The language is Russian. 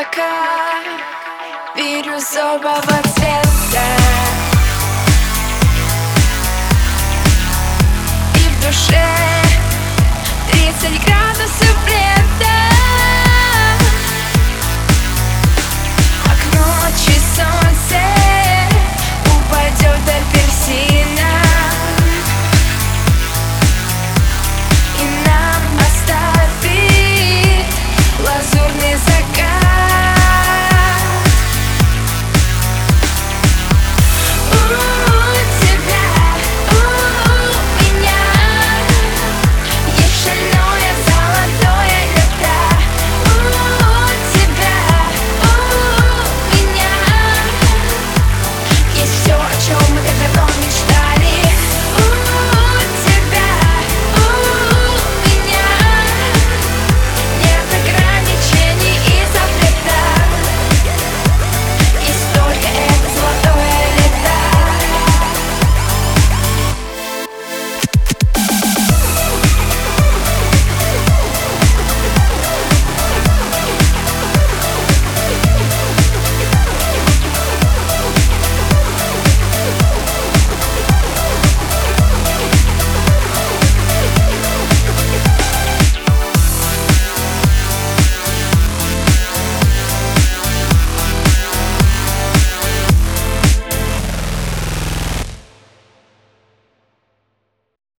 облака Бирюзового цвета. И в душе 30 градусов блеска